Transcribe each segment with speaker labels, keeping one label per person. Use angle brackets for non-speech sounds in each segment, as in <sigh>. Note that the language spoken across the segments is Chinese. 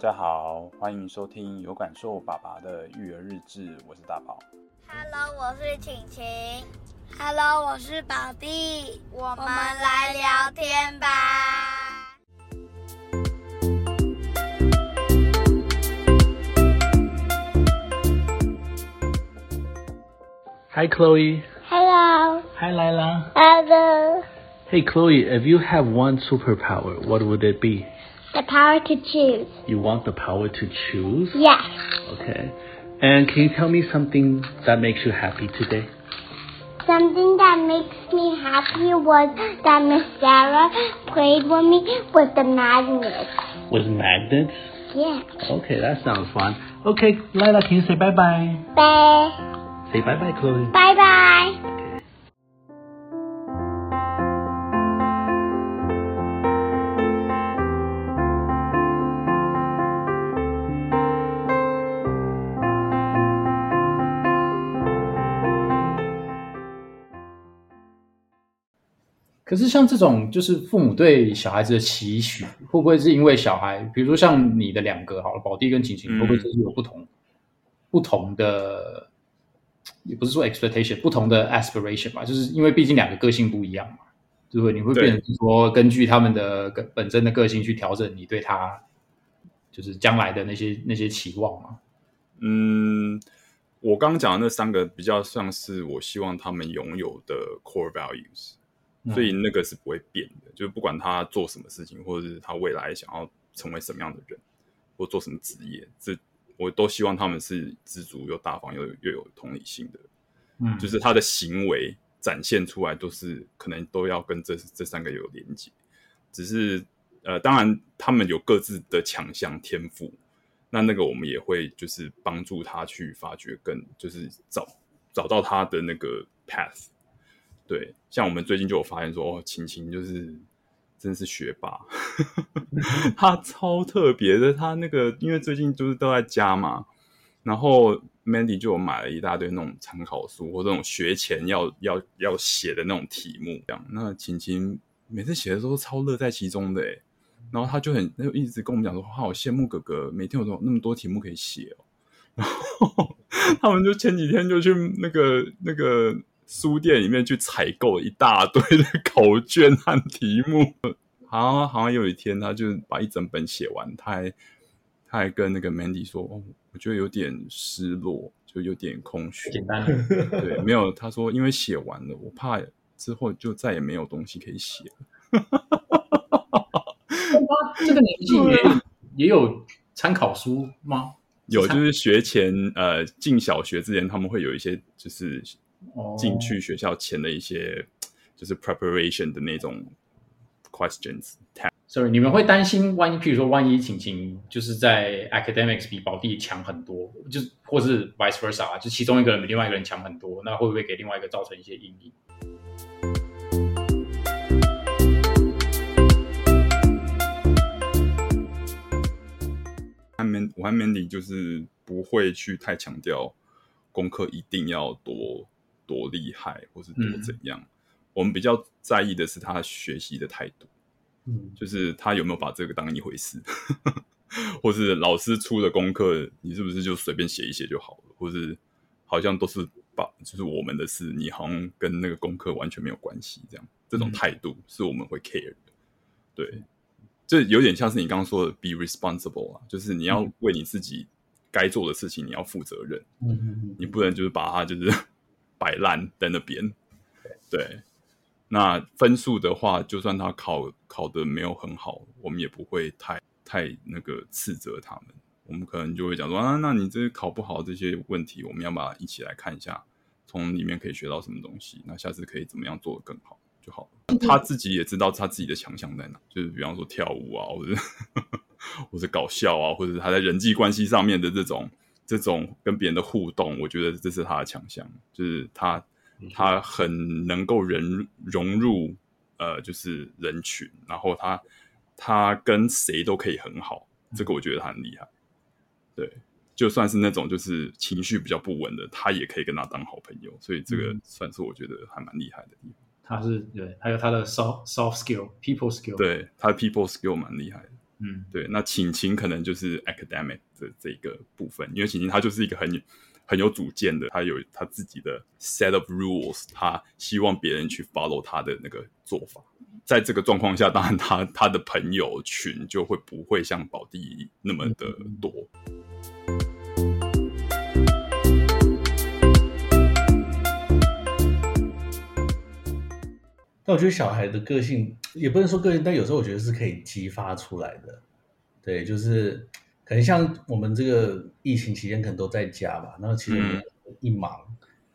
Speaker 1: Hello，大家好，欢迎收听有感受爸爸的育儿日志，我是大宝。
Speaker 2: Hello，我是晴晴。Hello，我是宝弟。我们来聊天吧。
Speaker 3: Hi, Chloe.
Speaker 2: Hello.
Speaker 3: Hi, Lila.
Speaker 2: Hello.
Speaker 3: Hey, Chloe, if you have one superpower, what would it be?
Speaker 2: The power to choose.
Speaker 3: You want the power to choose?
Speaker 2: Yes.
Speaker 3: Okay. And can you tell me something that makes you happy today?
Speaker 2: Something that makes me happy was that Miss Sarah played with me with the magnets.
Speaker 3: With magnets?
Speaker 2: Yeah.
Speaker 3: Okay, that sounds fun. Okay, Lila, can you say bye bye?
Speaker 2: Bye.
Speaker 3: Say bye bye, Chloe.
Speaker 2: Bye bye.
Speaker 1: 可是像这种，就是父母对小孩子的期许，会不会是因为小孩，比如说像你的两个好了，宝弟跟晴晴，会不会就是有不同、不同的，也不是说 expectation，不同的 aspiration 吧？就是因为毕竟两个个性不一样嘛，对不对？你会变成说，根据他们的本身的个性去调整你对他，就是将来的那些那些期望吗？
Speaker 4: 嗯，我刚刚讲的那三个比较像是我希望他们拥有的 core values。所以那个是不会变的，嗯、就是不管他做什么事情，或者是他未来想要成为什么样的人，或做什么职业，这我都希望他们是知足又大方又又有同理心的。嗯，就是他的行为展现出来都是可能都要跟这这三个有连接。只是呃，当然他们有各自的强项天赋，那那个我们也会就是帮助他去发掘更，就是找找到他的那个 path。对，像我们最近就有发现说，哦，晴晴就是真的是学霸，<laughs> 他超特别的。他那个因为最近就是都在家嘛，然后 Mandy 就有买了一大堆那种参考书或者那种学前要要要写的那种题目，这样。那晴晴每次写的时候超乐在其中的，然后他就很，他就一直跟我们讲说，哇，好羡慕哥哥，每天有那么多题目可以写哦。<laughs> 然后 <laughs> 他们就前几天就去那个那个。书店里面去采购一大堆的考卷和题目，好像好像有一天他就把一整本写完，他还他还跟那个 Mandy 说：“哦，我觉得有点失落，就有点空虚。”简单，对，没有。他说：“因为写完了，我怕之后就再也没有东西可以写了。”
Speaker 1: 这个年纪也也有参考书吗？
Speaker 4: 有，就是学前呃进小学之前，他们会有一些就是。进去学校前的一些 <tsk> 就是 preparation 的那种 questions。
Speaker 1: Sorry，你们会担心万一，譬如说万一晴晴就是在 academics 比宝弟强很多，就是或是 vice versa，就其中一个人比另外一个人强很多，那会不会给另外一个造成一些阴影？
Speaker 4: 我和 Mandy 就是不会去太强调功课一定要多。多厉害，或是多怎样？嗯、我们比较在意的是他学习的态度，嗯，就是他有没有把这个当一回事，<laughs> 或是老师出的功课，你是不是就随便写一写就好了？或是好像都是把就是我们的事，你好像跟那个功课完全没有关系，这样这种态度是我们会 care 的。对，这有点像是你刚刚说的 be responsible 啊，就是你要为你自己该做的事情你要负责任，嗯，你不能就是把它就是。摆烂在那边，对，那分数的话，就算他考考得没有很好，我们也不会太太那个斥责他们。我们可能就会讲说啊，那你这考不好这些问题，我们要把它一起来看一下，从里面可以学到什么东西，那下次可以怎么样做得更好就好了。他自己也知道他自己的强项在哪，就是比方说跳舞啊，或者 <laughs> 或者搞笑啊，或者是他在人际关系上面的这种。这种跟别人的互动，我觉得这是他的强项，就是他他很能够人融入呃，就是人群，然后他他跟谁都可以很好，这个我觉得他很厉害。对，就算是那种就是情绪比较不稳的，他也可以跟他当好朋友，所以这个算是我觉得还蛮厉害的地方。
Speaker 1: 他是对，还有他的 soft soft skill people skill，
Speaker 4: 对，他的 people skill 蛮厉害的。
Speaker 1: 嗯，
Speaker 4: 对。那请情可能就是 academic 的这个部分，因为请情他就是一个很很有主见的，他有他自己的 set of rules，他希望别人去 follow 他的那个做法。在这个状况下，当然他他的朋友群就会不会像宝弟那么的多。
Speaker 3: 但我觉得小孩的个性也不能说个性，但有时候我觉得是可以激发出来的。对，就是可能像我们这个疫情期间可能都在家吧，然后其实一忙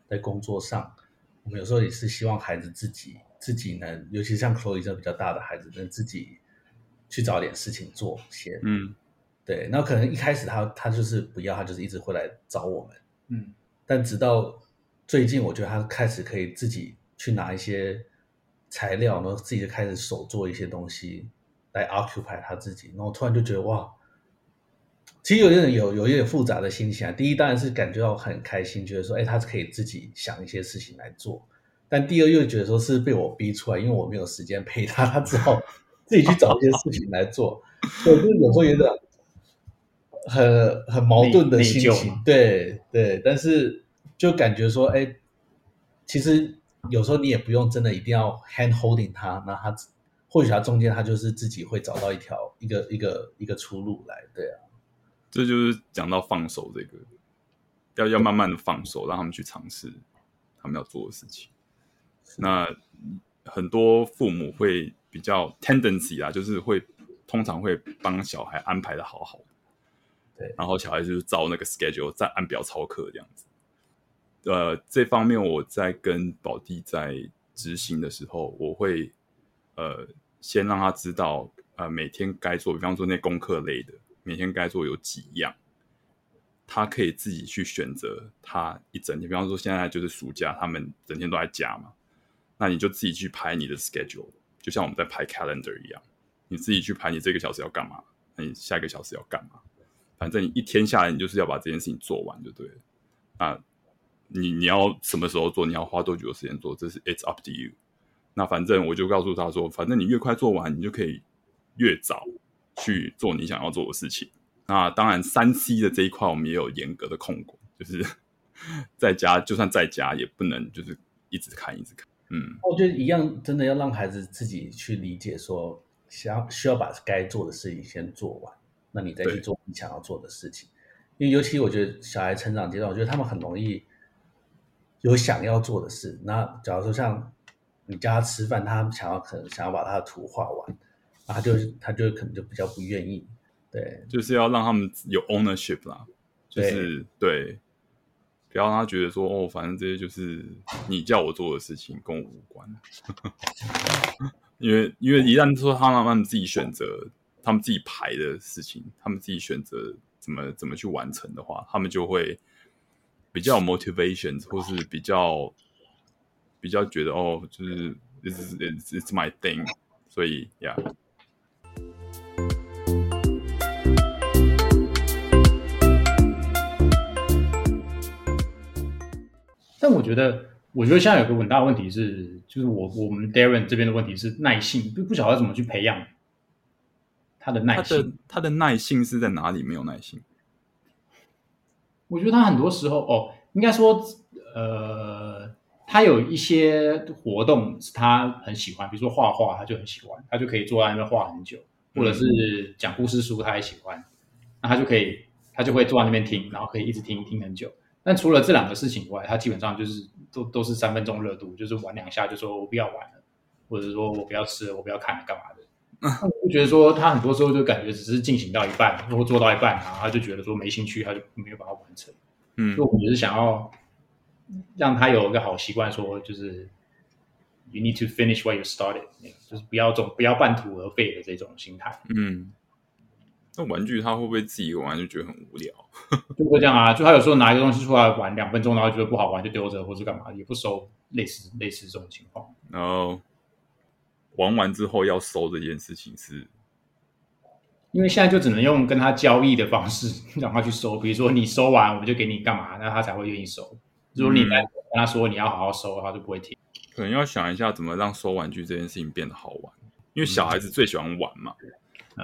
Speaker 3: 在工作上，嗯、我们有时候也是希望孩子自己。自己能，尤其像 Chloe 这种比较大的孩子，能自己去找点事情做先。嗯，对。那可能一开始他他就是不要，他就是一直会来找我们。嗯，但直到最近，我觉得他开始可以自己去拿一些材料，然后自己就开始手做一些东西来 occupy 他自己。然后突然就觉得哇，其实有点有有一点复杂的心情啊。第一当然是感觉到很开心，觉得说，哎，他是可以自己想一些事情来做。但第二又觉得说是被我逼出来，因为我没有时间陪他，他只好自己去找一些事情来做，所以就有时候有点很很矛盾的心情。对对，但是就感觉说，哎，其实有时候你也不用真的一定要 hand holding 他，那他或许他中间他就是自己会找到一条一个一个一个出路来。对啊，
Speaker 4: 这就是讲到放手这个，要要慢慢的放手，让他们去尝试他们要做的事情。那很多父母会比较 tendency 啊，就是会通常会帮小孩安排的好好的，
Speaker 3: 对，
Speaker 4: 然后小孩就是照那个 schedule 在按表操课这样子。呃，这方面我在跟宝弟在执行的时候，我会呃先让他知道，呃每天该做，比方说那功课类的，每天该做有几样，他可以自己去选择。他一整天，比方说现在就是暑假，他们整天都在家嘛。那你就自己去排你的 schedule，就像我们在排 calendar 一样，你自己去排你这个小时要干嘛，那你下一个小时要干嘛？反正你一天下来，你就是要把这件事情做完就对了。啊，你你要什么时候做，你要花多久的时间做，这是 it's up to you。那反正我就告诉他说，反正你越快做完，你就可以越早去做你想要做的事情。那当然，三 C 的这一块我们也有严格的控管，就是 <laughs> 在家就算在家也不能就是一直看一直看。嗯，
Speaker 3: 我觉得一样，真的要让孩子自己去理解，说想要需要把该做的事情先做完，那你再去做你想要做的事情。因为尤其我觉得小孩成长阶段，我觉得他们很容易有想要做的事。那假如说像你叫他吃饭，他想要可能想要把他的图画完，他就他就可能就比较不愿意。对，
Speaker 4: 就是要让他们有 ownership 啦，就是对。对不要让他觉得说哦，反正这些就是你叫我做的事情，跟我无关。<laughs> 因为因为一旦说他让他们自己选择，他们自己排的事情，他们自己选择怎么怎么去完成的话，他们就会比较有 motivation，或是比较比较觉得哦，就是 it's it's it's my thing，所以呀。Yeah.
Speaker 1: 但我觉得，我觉得现在有个很大的问题是，就是我我们 Darren 这边的问题是耐性，不不晓得怎么去培养他的耐性。他的
Speaker 4: 他的耐性是在哪里？没有耐性？
Speaker 1: 我觉得他很多时候哦，应该说，呃，他有一些活动是他很喜欢，比如说画画，他就很喜欢，他就可以坐在那边画很久，或者是讲故事书，他也喜欢，那他就可以，他就会坐在那边听，然后可以一直听听很久。但除了这两个事情以外，他基本上就是都都是三分钟热度，就是玩两下就说我不要玩了，或者说我不要吃了，我不要看了，干嘛的？我觉得说他很多时候就感觉只是进行到一半，或做到一半，然后他就觉得说没兴趣，他就没有把它完成。嗯，所以我们也是想要让他有一个好习惯，说就是 you need to finish what you started，就是不要总不要半途而废的这种心态。
Speaker 4: 嗯。那玩具他会不会自己玩就觉得很无聊？<laughs>
Speaker 1: 就会这样啊，就他有时候拿一个东西出来玩两分钟，然后觉得不好玩就丢着，或是干嘛也不收，类似类似这种情况。
Speaker 4: 然后玩完之后要收这件事情是，
Speaker 1: 因为现在就只能用跟他交易的方式 <laughs> 让他去收，比如说你收完我们就给你干嘛，那他才会愿意收。如果你来跟他说你要好好收的话，就不会听。
Speaker 4: 可能要想一下怎么让收玩具这件事情变得好玩，因为小孩子最喜欢玩嘛。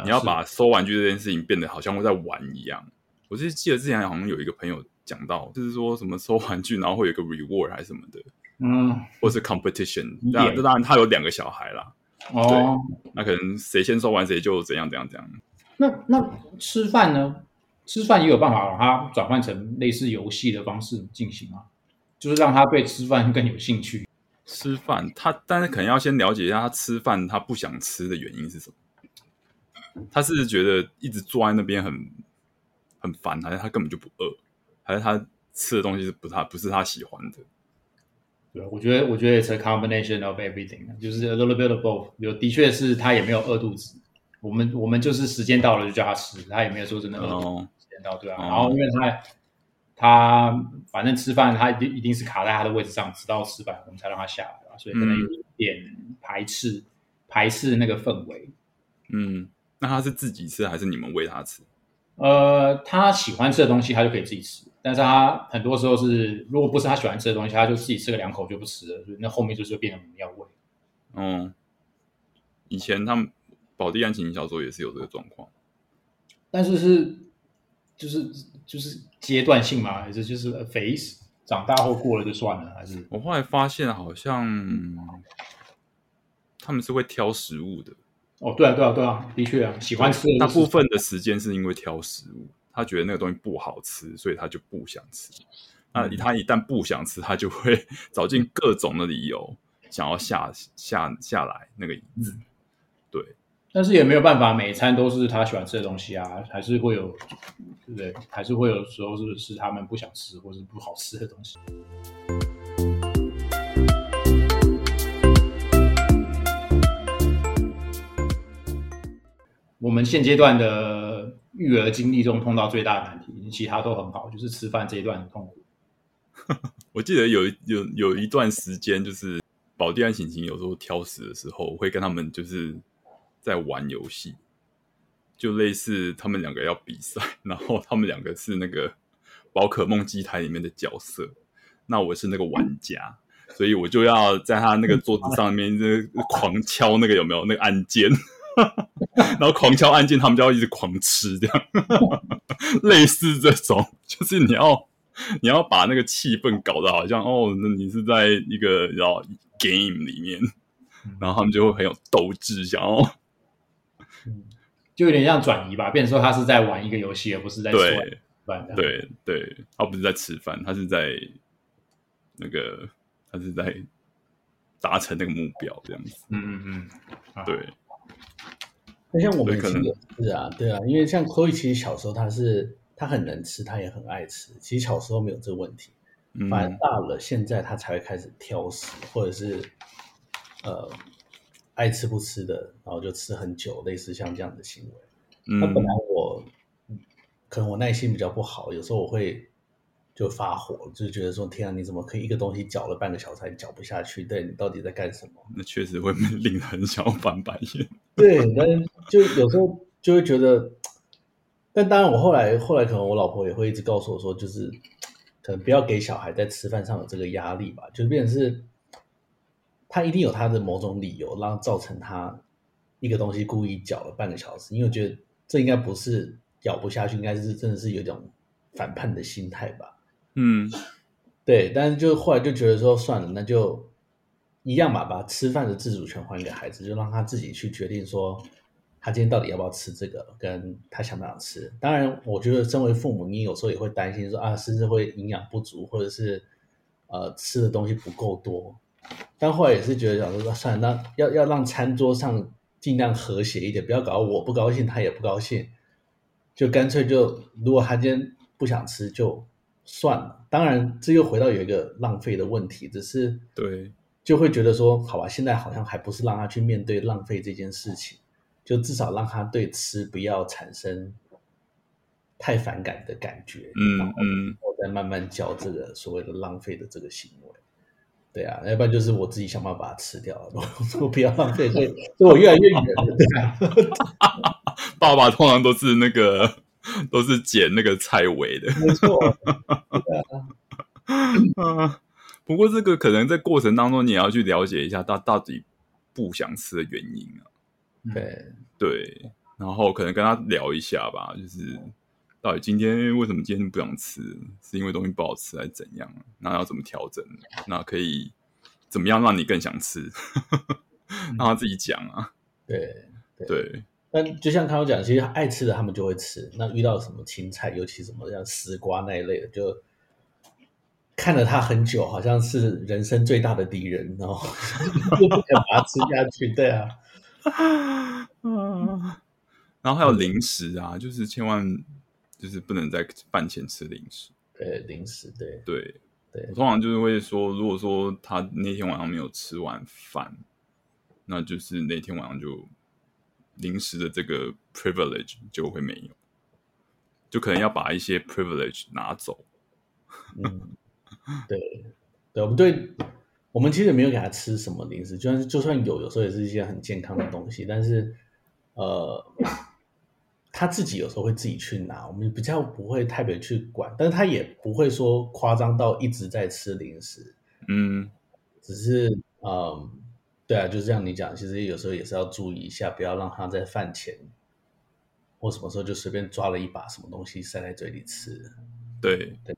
Speaker 4: 你要把收玩具这件事情变得好像会在玩一样。我是记得之前好像有一个朋友讲到，就是说什么收玩具，然后会有一个 reward 还是什么的，
Speaker 1: 嗯，
Speaker 4: 或是 competition。当然，当然他有两个小孩啦。哦，那可能谁先收完谁就怎样怎样怎样。
Speaker 1: 那那吃饭呢？吃饭也有办法把它转换成类似游戏的方式进行啊？就是让他对吃饭更有兴趣。
Speaker 4: 吃饭，他但是可能要先了解一下他吃饭他不想吃的原因是什么。他是觉得一直坐在那边很很烦，还是他根本就不饿，还是他吃的东西是不他不是他喜欢的？
Speaker 1: 对，我觉得我觉得 it's a combination of everything，就是 a little bit of both。有的确是他也没有饿肚子，我们我们就是时间到了就叫他吃，他也没有说真的饿。Oh. 时间到，对啊。Oh. 然后因为他。他反正吃饭，他一定一定是卡在他的位置上，直到吃饭我们才让他下来，所以可能有一点排斥、嗯、排斥那个氛围。
Speaker 4: 嗯，那他是自己吃还是你们喂他吃？
Speaker 1: 呃，他喜欢吃的东西他就可以自己吃，但是他很多时候是如果不是他喜欢吃的东西，他就自己吃个两口就不吃了，所以那后面就是变成我们要喂。
Speaker 4: 嗯，以前他们宝地安情小时候也是有这个状况，
Speaker 1: 但是是就是就是。阶段性嘛？还是就是 phase 长大后过了就算了？还是
Speaker 4: 我后来发现好像他们是会挑食物的。
Speaker 1: 哦，对啊，对啊，对啊，的确啊，喜欢吃。
Speaker 4: 大部分的时间是因为挑食物，他觉得那个东西不好吃，所以他就不想吃。那、嗯、他一旦不想吃，他就会找尽各种的理由想要下下下来那个椅子。嗯、对。
Speaker 1: 但是也没有办法，每一餐都是他喜欢吃的东西啊，还是会有，对不对？还是会有时候是是他们不想吃或是不好吃的东西。我们现阶段的育儿经历中碰到最大的难题，其他都很好，就是吃饭这一段很痛苦。<laughs>
Speaker 4: 我记得有有有一段时间，就是宝弟和晴晴有时候挑食的时候，我会跟他们就是。在玩游戏，就类似他们两个要比赛，然后他们两个是那个宝可梦机台里面的角色，那我是那个玩家，所以我就要在他那个桌子上面就狂敲那个有没有那个按键，然后狂敲按键，他们就要一直狂吃这样，类似这种，就是你要你要把那个气氛搞得好像哦，那你是在一个然后 game 里面，<laughs> 然后他们就会很有斗志，想要。
Speaker 1: 就有点像转移吧，变成说他是在玩一个游戏，而不是在吃
Speaker 4: 饭。对对，他不是在吃饭，他是在那个，他是在达成那个目标这样子。
Speaker 1: 嗯嗯嗯，
Speaker 4: 啊、对。
Speaker 3: 那像我们可能是啊，对啊，因为像 Chloe 其实小时候他是他很能吃，他也很爱吃。其实小时候没有这个问题，嗯、反而大了现在他才会开始挑食，或者是呃。爱吃不吃的，然后就吃很久，类似像这样的行为。那、嗯、本来我可能我耐心比较不好，有时候我会就发火，就觉得说：“天啊，你怎么可以一个东西搅了半个小时还搅不下去？对，你到底在干什么？”
Speaker 4: 那确实会 <laughs> 令人很想翻白眼。<laughs>
Speaker 3: 对，但是就有时候就会觉得，但当然我后来后来可能我老婆也会一直告诉我说，就是可能不要给小孩在吃饭上有这个压力吧，就变成是。他一定有他的某种理由，让造成他一个东西故意搅了半个小时，因为我觉得这应该不是咬不下去，应该是真的是有一种反叛的心态吧。
Speaker 4: 嗯，
Speaker 3: 对。但是就后来就觉得说算了，那就一样吧，把吃饭的自主权还给孩子，就让他自己去决定说他今天到底要不要吃这个，跟他想不想吃。当然，我觉得身为父母，你有时候也会担心说啊，甚至会营养不足，或者是呃吃的东西不够多。但后来也是觉得，想说算了，那要要让餐桌上尽量和谐一点，不要搞我不高兴，他也不高兴，就干脆就如果他今天不想吃，就算了。当然，这又回到有一个浪费的问题，只是
Speaker 4: 对，
Speaker 3: 就会觉得说，好吧，现在好像还不是让他去面对浪费这件事情，就至少让他对吃不要产生太反感的感觉，
Speaker 4: 嗯嗯，
Speaker 3: 我再慢慢教这个所谓的浪费的这个行为。对啊，要不然就是我自己想办法把它吃掉，<laughs> 我不要浪费，所以所以我越来越远了。对啊，<laughs>
Speaker 4: 爸爸通常都是那个都是捡那个菜尾的，
Speaker 3: 没错。<laughs> 对
Speaker 4: 啊，不过这个可能在过程当中，你也要去了解一下他到底不想吃的原因啊。
Speaker 3: 对
Speaker 4: 对，然后可能跟他聊一下吧，就是到底今天为什么今天不想吃，是因为东西不好吃还是怎样？那要怎么调整？那可以怎么样让你更想吃？<laughs> 让他自己讲啊。
Speaker 3: 对对。
Speaker 4: 对
Speaker 3: 但就像康总讲，其实爱吃的他们就会吃。那遇到什么青菜，尤其什么像丝瓜那一类的，就看了他很久，好像是人生最大的敌人，然后 <laughs> 就不肯把它吃下去。对啊，<laughs>
Speaker 4: 嗯，然后还有零食啊，就是千万就是不能在饭前吃零食。
Speaker 3: 对，零食，对
Speaker 4: 对
Speaker 3: 对，
Speaker 4: 我通常就是会说，如果说他那天晚上没有吃完饭，那就是那天晚上就。零食的这个 privilege 就会没有，就可能要把一些 privilege 拿走。<laughs>
Speaker 3: 嗯，对，对，我们对，我们其实没有给他吃什么零食，就算就算有，有时候也是一些很健康的东西。但是，呃，他自己有时候会自己去拿，我们比较不会特别去管，但是他也不会说夸张到一直在吃零食。
Speaker 4: 嗯，
Speaker 3: 只是，嗯、呃。对啊，就是像你讲，其实有时候也是要注意一下，不要让他在饭前或什么时候就随便抓了一把什么东西塞在嘴里吃。
Speaker 4: 对对，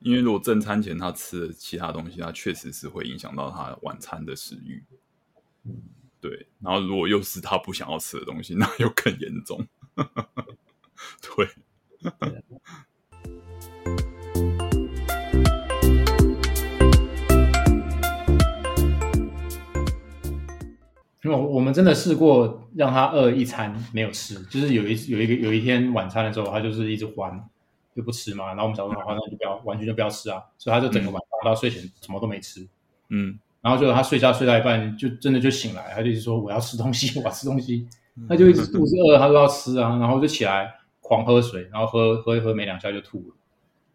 Speaker 4: 因为如果正餐前他吃了其他东西，他确实是会影响到他晚餐的食
Speaker 3: 欲。
Speaker 4: 对。然后如果又是他不想要吃的东西，<laughs> 那又更严重。对。
Speaker 1: 因为我们真的试过让他饿一餐没有吃，就是有一有一个有一天晚餐的时候，他就是一直欢就不吃嘛，然后我们想说好，那就不要完全就不要吃啊，所以他就整个晚上到睡前什么都没吃，
Speaker 4: 嗯，
Speaker 1: 然后就他睡觉睡到一半就真的就醒来，他就一直说我要吃东西，我要吃东西，他就一直肚子饿，他都要吃啊，然后就起来狂喝水，然后喝喝一喝没两下就吐了，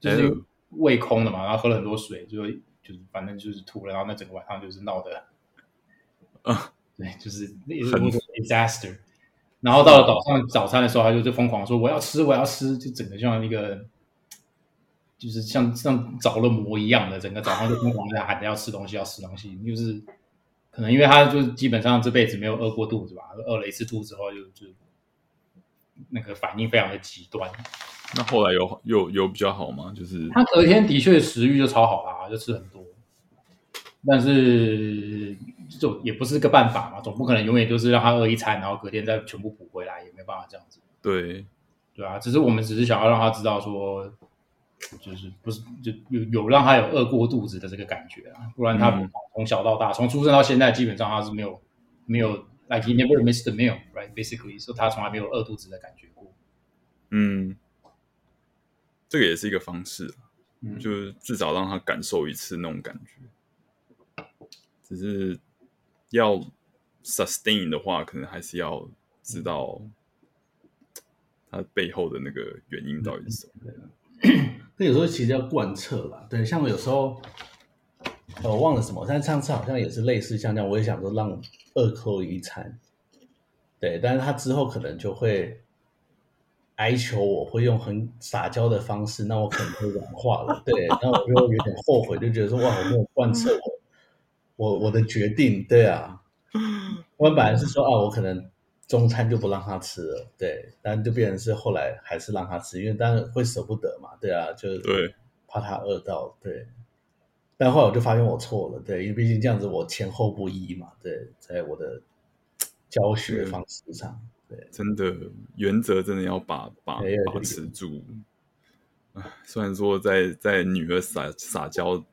Speaker 1: 就是胃空了嘛，然后喝了很多水，就就是反正就是吐了，然后那整个晚上就是闹的，
Speaker 4: 啊。
Speaker 1: 对，就是那是 disaster。然后到了早上早餐的时候，他就就疯狂说：“我要吃，我要吃！”就整个像一个，就是像像着了魔一样的，整个早上就疯狂在喊着要吃东西，要吃东西。就是可能因为他就基本上这辈子没有饿过肚子吧，饿了一次肚子后就就那个反应非常的极端。
Speaker 4: 那后来有有有比较好吗？就是
Speaker 1: 他隔天的确食欲就超好啦，就吃很多。但是就也不是个办法嘛，总不可能永远就是让他饿一餐，然后隔天再全部补回来，也没办法这样子。
Speaker 4: 对，
Speaker 1: 对啊，只是我们只是想要让他知道说，就是不是就有有让他有饿过肚子的这个感觉啊，不然他从小到大，嗯、从出生到现在，基本上他是没有没有，like he never missed a meal，right？Basically，说、so、他从来没有饿肚子的感觉过。
Speaker 4: 嗯，这个也是一个方式，
Speaker 1: 嗯，
Speaker 4: 就是至少让他感受一次那种感觉。只是要 sustain 的话，可能还是要知道他背后的那个原因到底是什么。
Speaker 3: 那有时候其实要贯彻啦，对，像我有时候我忘了什么，但上次好像也是类似像这样，我也想说让饿 Chloe 一餐，对，但是他之后可能就会哀求我，会用很撒娇的方式，那我可能会软化了，对，那我就有点后悔，就觉得说哇，我没有贯彻我。我我的决定，对啊，我本来是说啊，我可能中餐就不让他吃了，对，但就变成是后来还是让他吃，因为当然会舍不得嘛，对啊，就
Speaker 4: 对，
Speaker 3: 怕他饿到，对。但后来我就发现我错了，对，因为毕竟这样子我前后不一嘛，对，在我的教学方式上，对，对
Speaker 4: 真的原则真的要把把把持住。啊，虽然说在在女儿撒撒娇。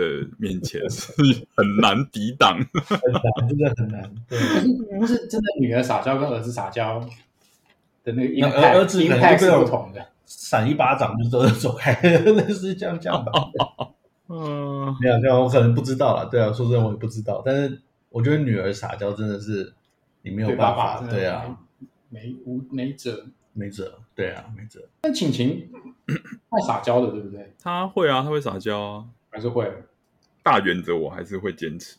Speaker 4: 的面前是很难抵挡，
Speaker 3: 很难，真的很难。对，
Speaker 1: 不是真的，女儿撒娇跟儿子撒娇的那个
Speaker 3: 那儿子
Speaker 1: impact 是不同的，
Speaker 3: 闪一巴掌就走 <laughs> 走开，那 <laughs> 是这样这样吧。嗯，没有，这样我可能不知道了。对啊，说真的，我也不知道。但是我觉得女儿撒娇真的是你没有办法，对啊，
Speaker 1: 没无没辙，
Speaker 3: 没辙，对啊，没辙。
Speaker 1: 但晴晴爱撒娇的，对不对？
Speaker 4: 她会啊，她会撒娇啊。
Speaker 1: 还是会，
Speaker 4: 大原则我还是会坚持，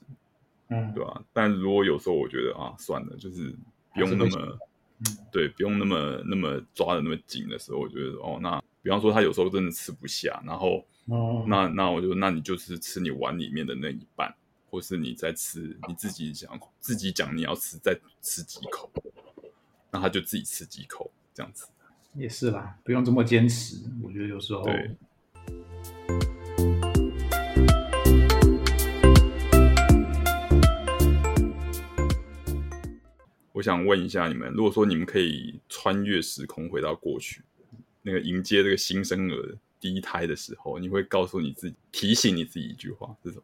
Speaker 1: 嗯，
Speaker 4: 对吧、啊？但如果有时候我觉得啊，算了，就是不用那么，对，不用那么那么抓的那么紧的时候，我觉得哦，那比方说他有时候真的吃不下，然后，
Speaker 1: 哦，
Speaker 4: 那那我就那你就是吃你碗里面的那一半，或是你再吃你自己想自己讲你要吃再吃几口，那他就自己吃几口这样子。
Speaker 1: 也是啦，不用这么坚持。我觉得有时候。
Speaker 4: 对。我想问一下你们，如果说你们可以穿越时空回到过去，那个迎接这个新生儿第一胎的时候，你会告诉你自己，提醒你自己一句话是什么？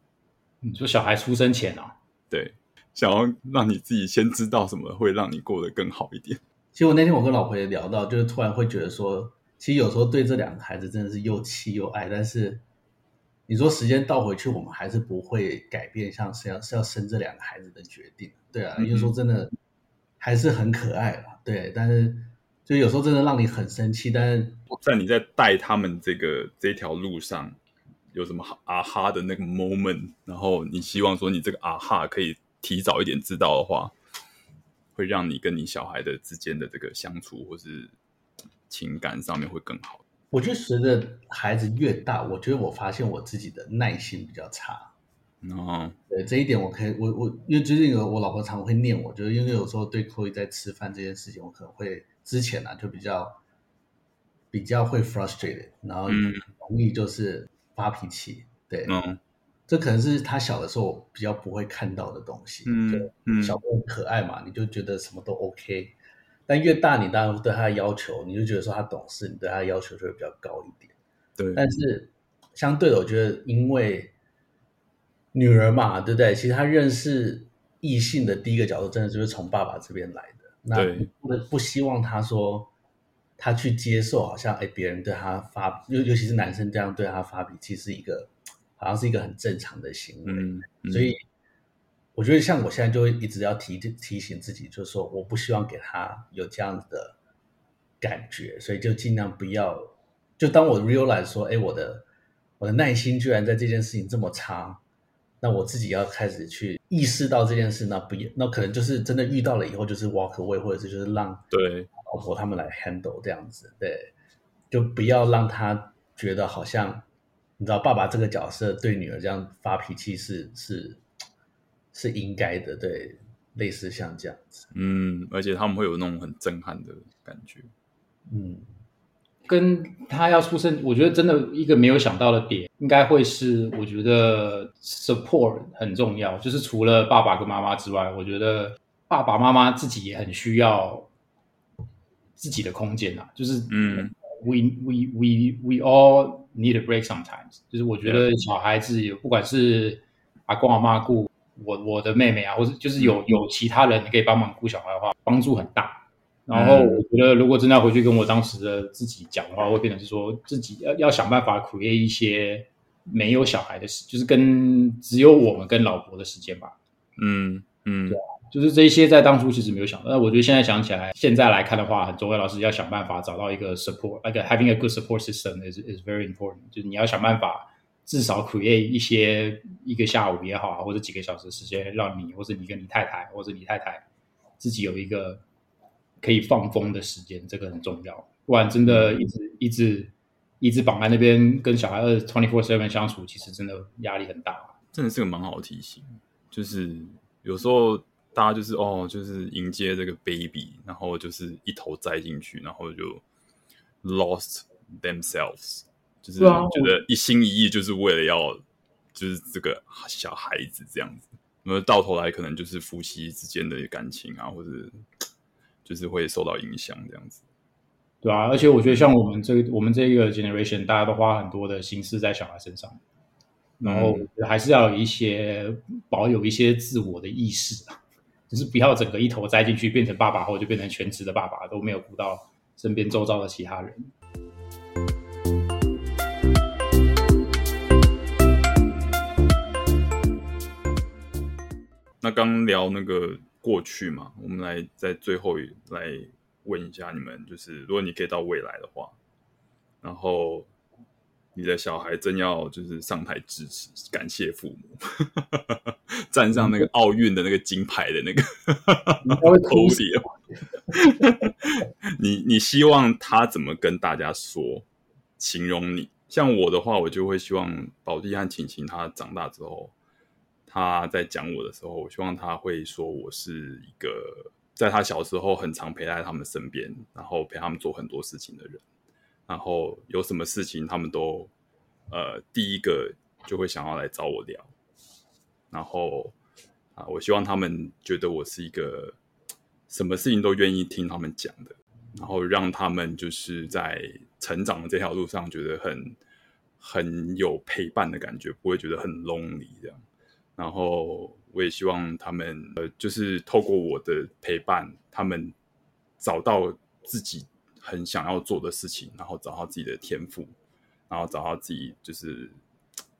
Speaker 1: 你说小孩出生前啊？
Speaker 4: 对，想要让你自己先知道什么会让你过得更好一点。
Speaker 3: 其实我那天我跟老婆也聊到，就是突然会觉得说，其实有时候对这两个孩子真的是又气又爱，但是你说时间倒回去，我们还是不会改变，像是要是要生这两个孩子的决定。对啊，因为说真的。还是很可爱吧，对，但是就有时候真的让你很生气。但是
Speaker 4: 在你在带他们这个这条路上，有什么啊哈的那个 moment，然后你希望说你这个啊哈可以提早一点知道的话，会让你跟你小孩的之间的这个相处或是情感上面会更好。
Speaker 3: 我觉得随着孩子越大，我觉得我发现我自己的耐心比较差。
Speaker 4: 哦，
Speaker 3: 对这一点我可以，我我因为最近有我老婆常会念我，就是因为有时候对 Chloe 在吃饭这件事情，我可能会之前呢、啊、就比较比较会 frustrated，然后容易就是发脾气，对，
Speaker 4: 嗯，
Speaker 3: 这可能是他小的时候比较不会看到的东西，
Speaker 4: 嗯嗯，
Speaker 3: 小朋友可爱嘛，你就觉得什么都 OK，但越大你当然对他的要求，你就觉得说他懂事，你对他的要求就会比较高一点，
Speaker 4: 对，
Speaker 3: 但是相对的，我觉得因为。女儿嘛，对不对？其实她认识异性的第一个角度，真的就是从爸爸这边来的。那不不希望她说她去接受，好像哎，别人对她发，尤尤其是男生这样对她发脾气，是一个好像是一个很正常的行为。
Speaker 4: 嗯嗯、
Speaker 3: 所以我觉得，像我现在就会一直要提提醒自己，就是说，我不希望给她有这样子的感觉，所以就尽量不要。就当我 realize 说，哎，我的我的耐心居然在这件事情这么差。那我自己要开始去意识到这件事，那不，那可能就是真的遇到了以后，就是 walk away，或者是就是让
Speaker 4: 对。
Speaker 3: 老婆他们来 handle 这样子，对，就不要让他觉得好像你知道爸爸这个角色对女儿这样发脾气是是是应该的，对，类似像这样子，
Speaker 4: 嗯，而且他们会有那种很震撼的感觉，
Speaker 3: 嗯。
Speaker 1: 跟他要出生，我觉得真的一个没有想到的点，应该会是我觉得 support 很重要。就是除了爸爸跟妈妈之外，我觉得爸爸妈妈自己也很需要自己的空间啊。就是
Speaker 4: 嗯
Speaker 1: ，we we we we all need a break sometimes。就是我觉得小孩子有，不管是阿公阿妈顾我我的妹妹啊，或者就是有有其他人可以帮忙顾小孩的话，帮助很大。然后我觉得，如果真的要回去跟我当时的自己讲的话，会变成是说自己要要想办法 create 一些没有小孩的时，就是跟只有我们跟老婆的时间吧。
Speaker 4: 嗯嗯，
Speaker 1: 对啊，就是这些在当初其实没有想到。那我觉得现在想起来，现在来看的话，很重要的是要想办法找到一个 support，like having a good support system is is very important。就是你要想办法至少 create 一些一个下午也好，或者几个小时的时间，让你或者你跟你太太或者你太太自己有一个。可以放风的时间，这个很重要。不然真的一直一直一直绑在那边，跟小孩二 twenty four seven 相处，其实真的压力很大。
Speaker 4: 真的是个蛮好的提醒，就是有时候大家就是哦，就是迎接这个 baby，然后就是一头栽进去，然后就 lost themselves，就是觉得一心一意就是为了要就是这个小孩子这样子，那么到头来可能就是夫妻之间的感情啊，或者。就是会受到影响，这样子，
Speaker 1: 对啊，而且我觉得像我们这个、我们这个 generation，大家都花很多的心思在小孩身上，然后还是要有一些保有一些自我的意识啊，就是不要整个一头栽进去，变成爸爸后就变成全职的爸爸，都没有顾到身边周遭的其他人。
Speaker 4: 那刚聊那个。过去嘛，我们来在最后来问一下你们，就是如果你可以到未来的话，然后你的小孩真要就是上台支持，感谢父母，<laughs> 站上那个奥运的那个金牌的那个 <laughs> <laughs> 你你希望他怎么跟大家说，形容你？像我的话，我就会希望宝弟和晴晴他长大之后。他在讲我的时候，我希望他会说我是一个在他小时候很常陪在他们身边，然后陪他们做很多事情的人，然后有什么事情他们都呃第一个就会想要来找我聊，然后啊，我希望他们觉得我是一个什么事情都愿意听他们讲的，然后让他们就是在成长的这条路上觉得很很有陪伴的感觉，不会觉得很 lonely 这样，然后。我也希望他们呃，就是透过我的陪伴，他们找到自己很想要做的事情，然后找到自己的天赋，然后找到自己就是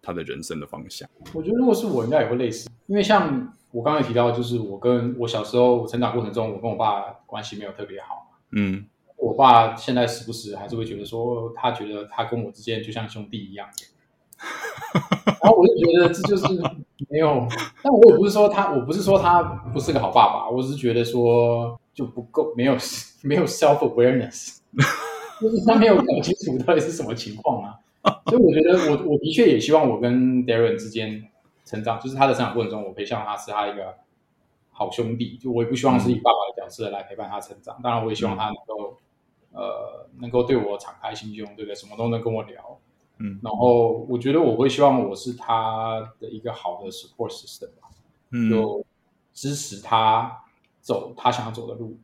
Speaker 4: 他的人生的方向。
Speaker 1: 我觉得如果是我，应该也会类似，因为像我刚才提到，就是我跟我小时候我成长过程中，我跟我爸关系没有特别好。
Speaker 4: 嗯，
Speaker 1: 我爸现在时不时还是会觉得说，他觉得他跟我之间就像兄弟一样。<laughs> 然后我就觉得这就是没有，但我也不是说他，我不是说他不是个好爸爸，我只是觉得说就不够，没有 <laughs> 没有 self awareness，<laughs> 就是他没有搞清楚到底是什么情况啊。所以我觉得我我的确也希望我跟 Darren 之间成长，就是他的成长过程中，我可以像他是他一个好兄弟，就我也不希望是以爸爸的角色来陪伴他成长。当然，我也希望他能够呃能够对我敞开心胸，对不对？什么都能跟我聊。
Speaker 4: 嗯，
Speaker 1: 然后我觉得我会希望我是他的一个好的 support system 吧，
Speaker 4: 嗯，
Speaker 1: 就支持他走他想要走的路，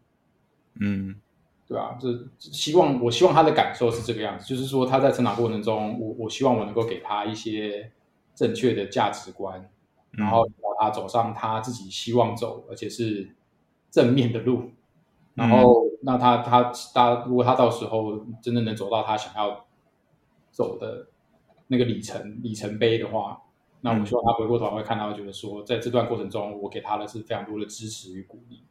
Speaker 4: 嗯，
Speaker 1: 对啊，这希望我希望他的感受是这个样子，就是说他在成长过程中，我我希望我能够给他一些正确的价值观，然后让他走上他自己希望走而且是正面的路，然后那他他他如果他到时候真的能走到他想要。走的那个里程里程碑的话，那我希望他回过头来会看到，觉得说，在这段过程中，我给他的是非常多的支持与鼓励，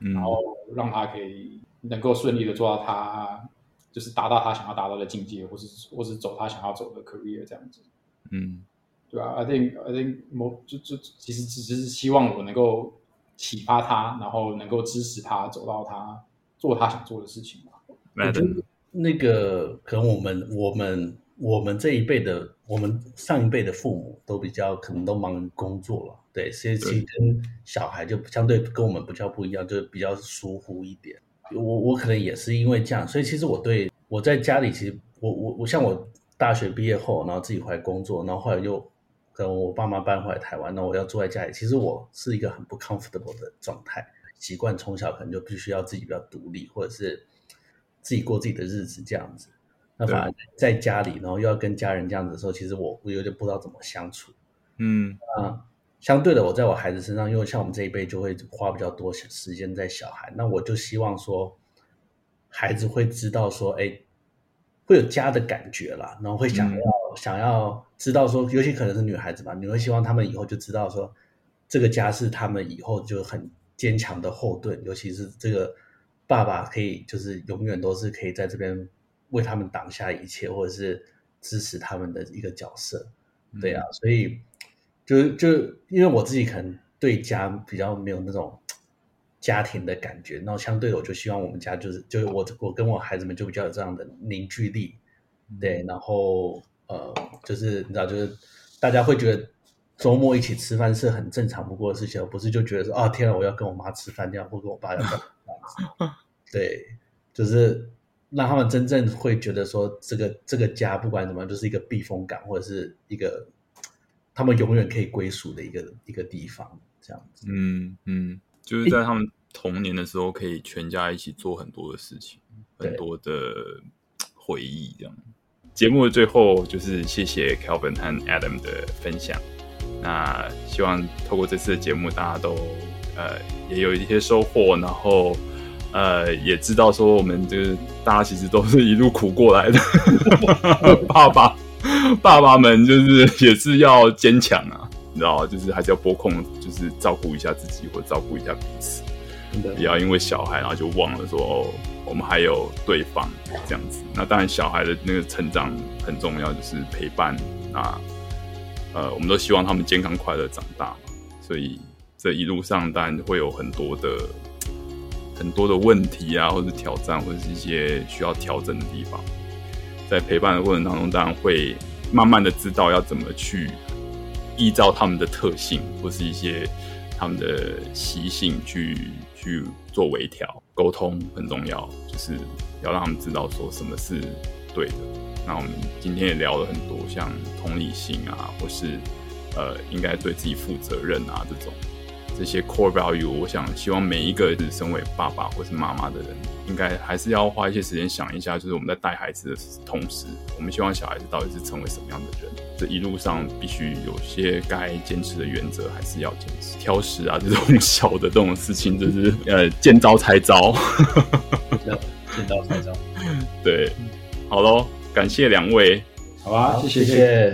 Speaker 4: 嗯，
Speaker 1: 然后让他可以能够顺利的做到他就是达到他想要达到的境界，或是或是走他想要走的 career 这样子，
Speaker 4: 嗯，
Speaker 1: 对啊？I think I think 我就就其实只是希望我能够启发他，然后能够支持他走到他做他想做的事情吧。
Speaker 3: Madam 那个可能我们我们我们这一辈的，我们上一辈的父母都比较可能都忙于工作了，对，所以其实跟小孩就相对跟我们比较不一样，就是比较疏忽一点。我我可能也是因为这样，所以其实我对我在家里，其实我我我像我大学毕业后，然后自己回来工作，然后后来又跟我爸妈搬回来台湾，那我要住在家里，其实我是一个很不 comfortable 的状态，习惯从小可能就必须要自己比较独立，或者是。自己过自己的日子这样子，那反而在家里，然后又要跟家人这样子的时候，其实我我有点不知道怎么相处。
Speaker 4: 嗯
Speaker 3: 啊，相对的，我在我孩子身上，因为像我们这一辈就会花比较多时间在小孩，那我就希望说，孩子会知道说，哎，会有家的感觉啦，然后会想要、嗯、想要知道说，尤其可能是女孩子吧，你会希望他们以后就知道说，这个家是他们以后就很坚强的后盾，尤其是这个。爸爸可以就是永远都是可以在这边为他们挡下一切，或者是支持他们的一个角色，对啊，所以就就因为我自己可能对家比较没有那种家庭的感觉，然后相对的我就希望我们家就是就是我我跟我孩子们就比较有这样的凝聚力，对，然后呃就是你知道就是大家会觉得周末一起吃饭是很正常不过的事情，而不是就觉得说啊天啊我要跟我妈吃饭这样，或跟我爸要。<laughs> 对，就是让他们真正会觉得说，这个这个家不管怎么样，就是一个避风港，或者是一个他们永远可以归属的一个一个地方，这样子。
Speaker 4: 嗯嗯，就是在他们童年的时候，可以全家一起做很多的事情，很多的回忆。这样，节目的最后就是谢谢 Kelvin 和 Adam 的分享。那希望透过这次的节目，大家都呃也有一些收获，然后。呃，也知道说我们就是大家其实都是一路苦过来的，<laughs> 爸爸爸爸们就是也是要坚强啊，你知道，就是还是要拨空，就是照顾一下自己或照顾一下彼此，不要因为小孩然后就忘了说哦，我们还有对方这样子。那当然，小孩的那个成长很重要，就是陪伴啊，呃，我们都希望他们健康快乐长大嘛，所以这一路上当然会有很多的。很多的问题啊，或者挑战，或者是一些需要调整的地方，在陪伴的过程当中，当然会慢慢的知道要怎么去依照他们的特性，或是一些他们的习性去去做微调，沟通很重要，就是要让他们知道说什么是对的。那我们今天也聊了很多，像同理心啊，或是呃，应该对自己负责任啊这种。这些 core value，我想希望每一个是身为爸爸或是妈妈的人，应该还是要花一些时间想一下，就是我们在带孩子的同时，我们希望小孩子到底是成为什么样的人？这一路上必须有些该坚持的原则，还是要坚持。挑食啊，这种小的这种事情，就是呃见招拆招，
Speaker 3: 见招拆招。
Speaker 4: 对，好喽，感谢两位，
Speaker 1: 好吧，谢谢。谢谢。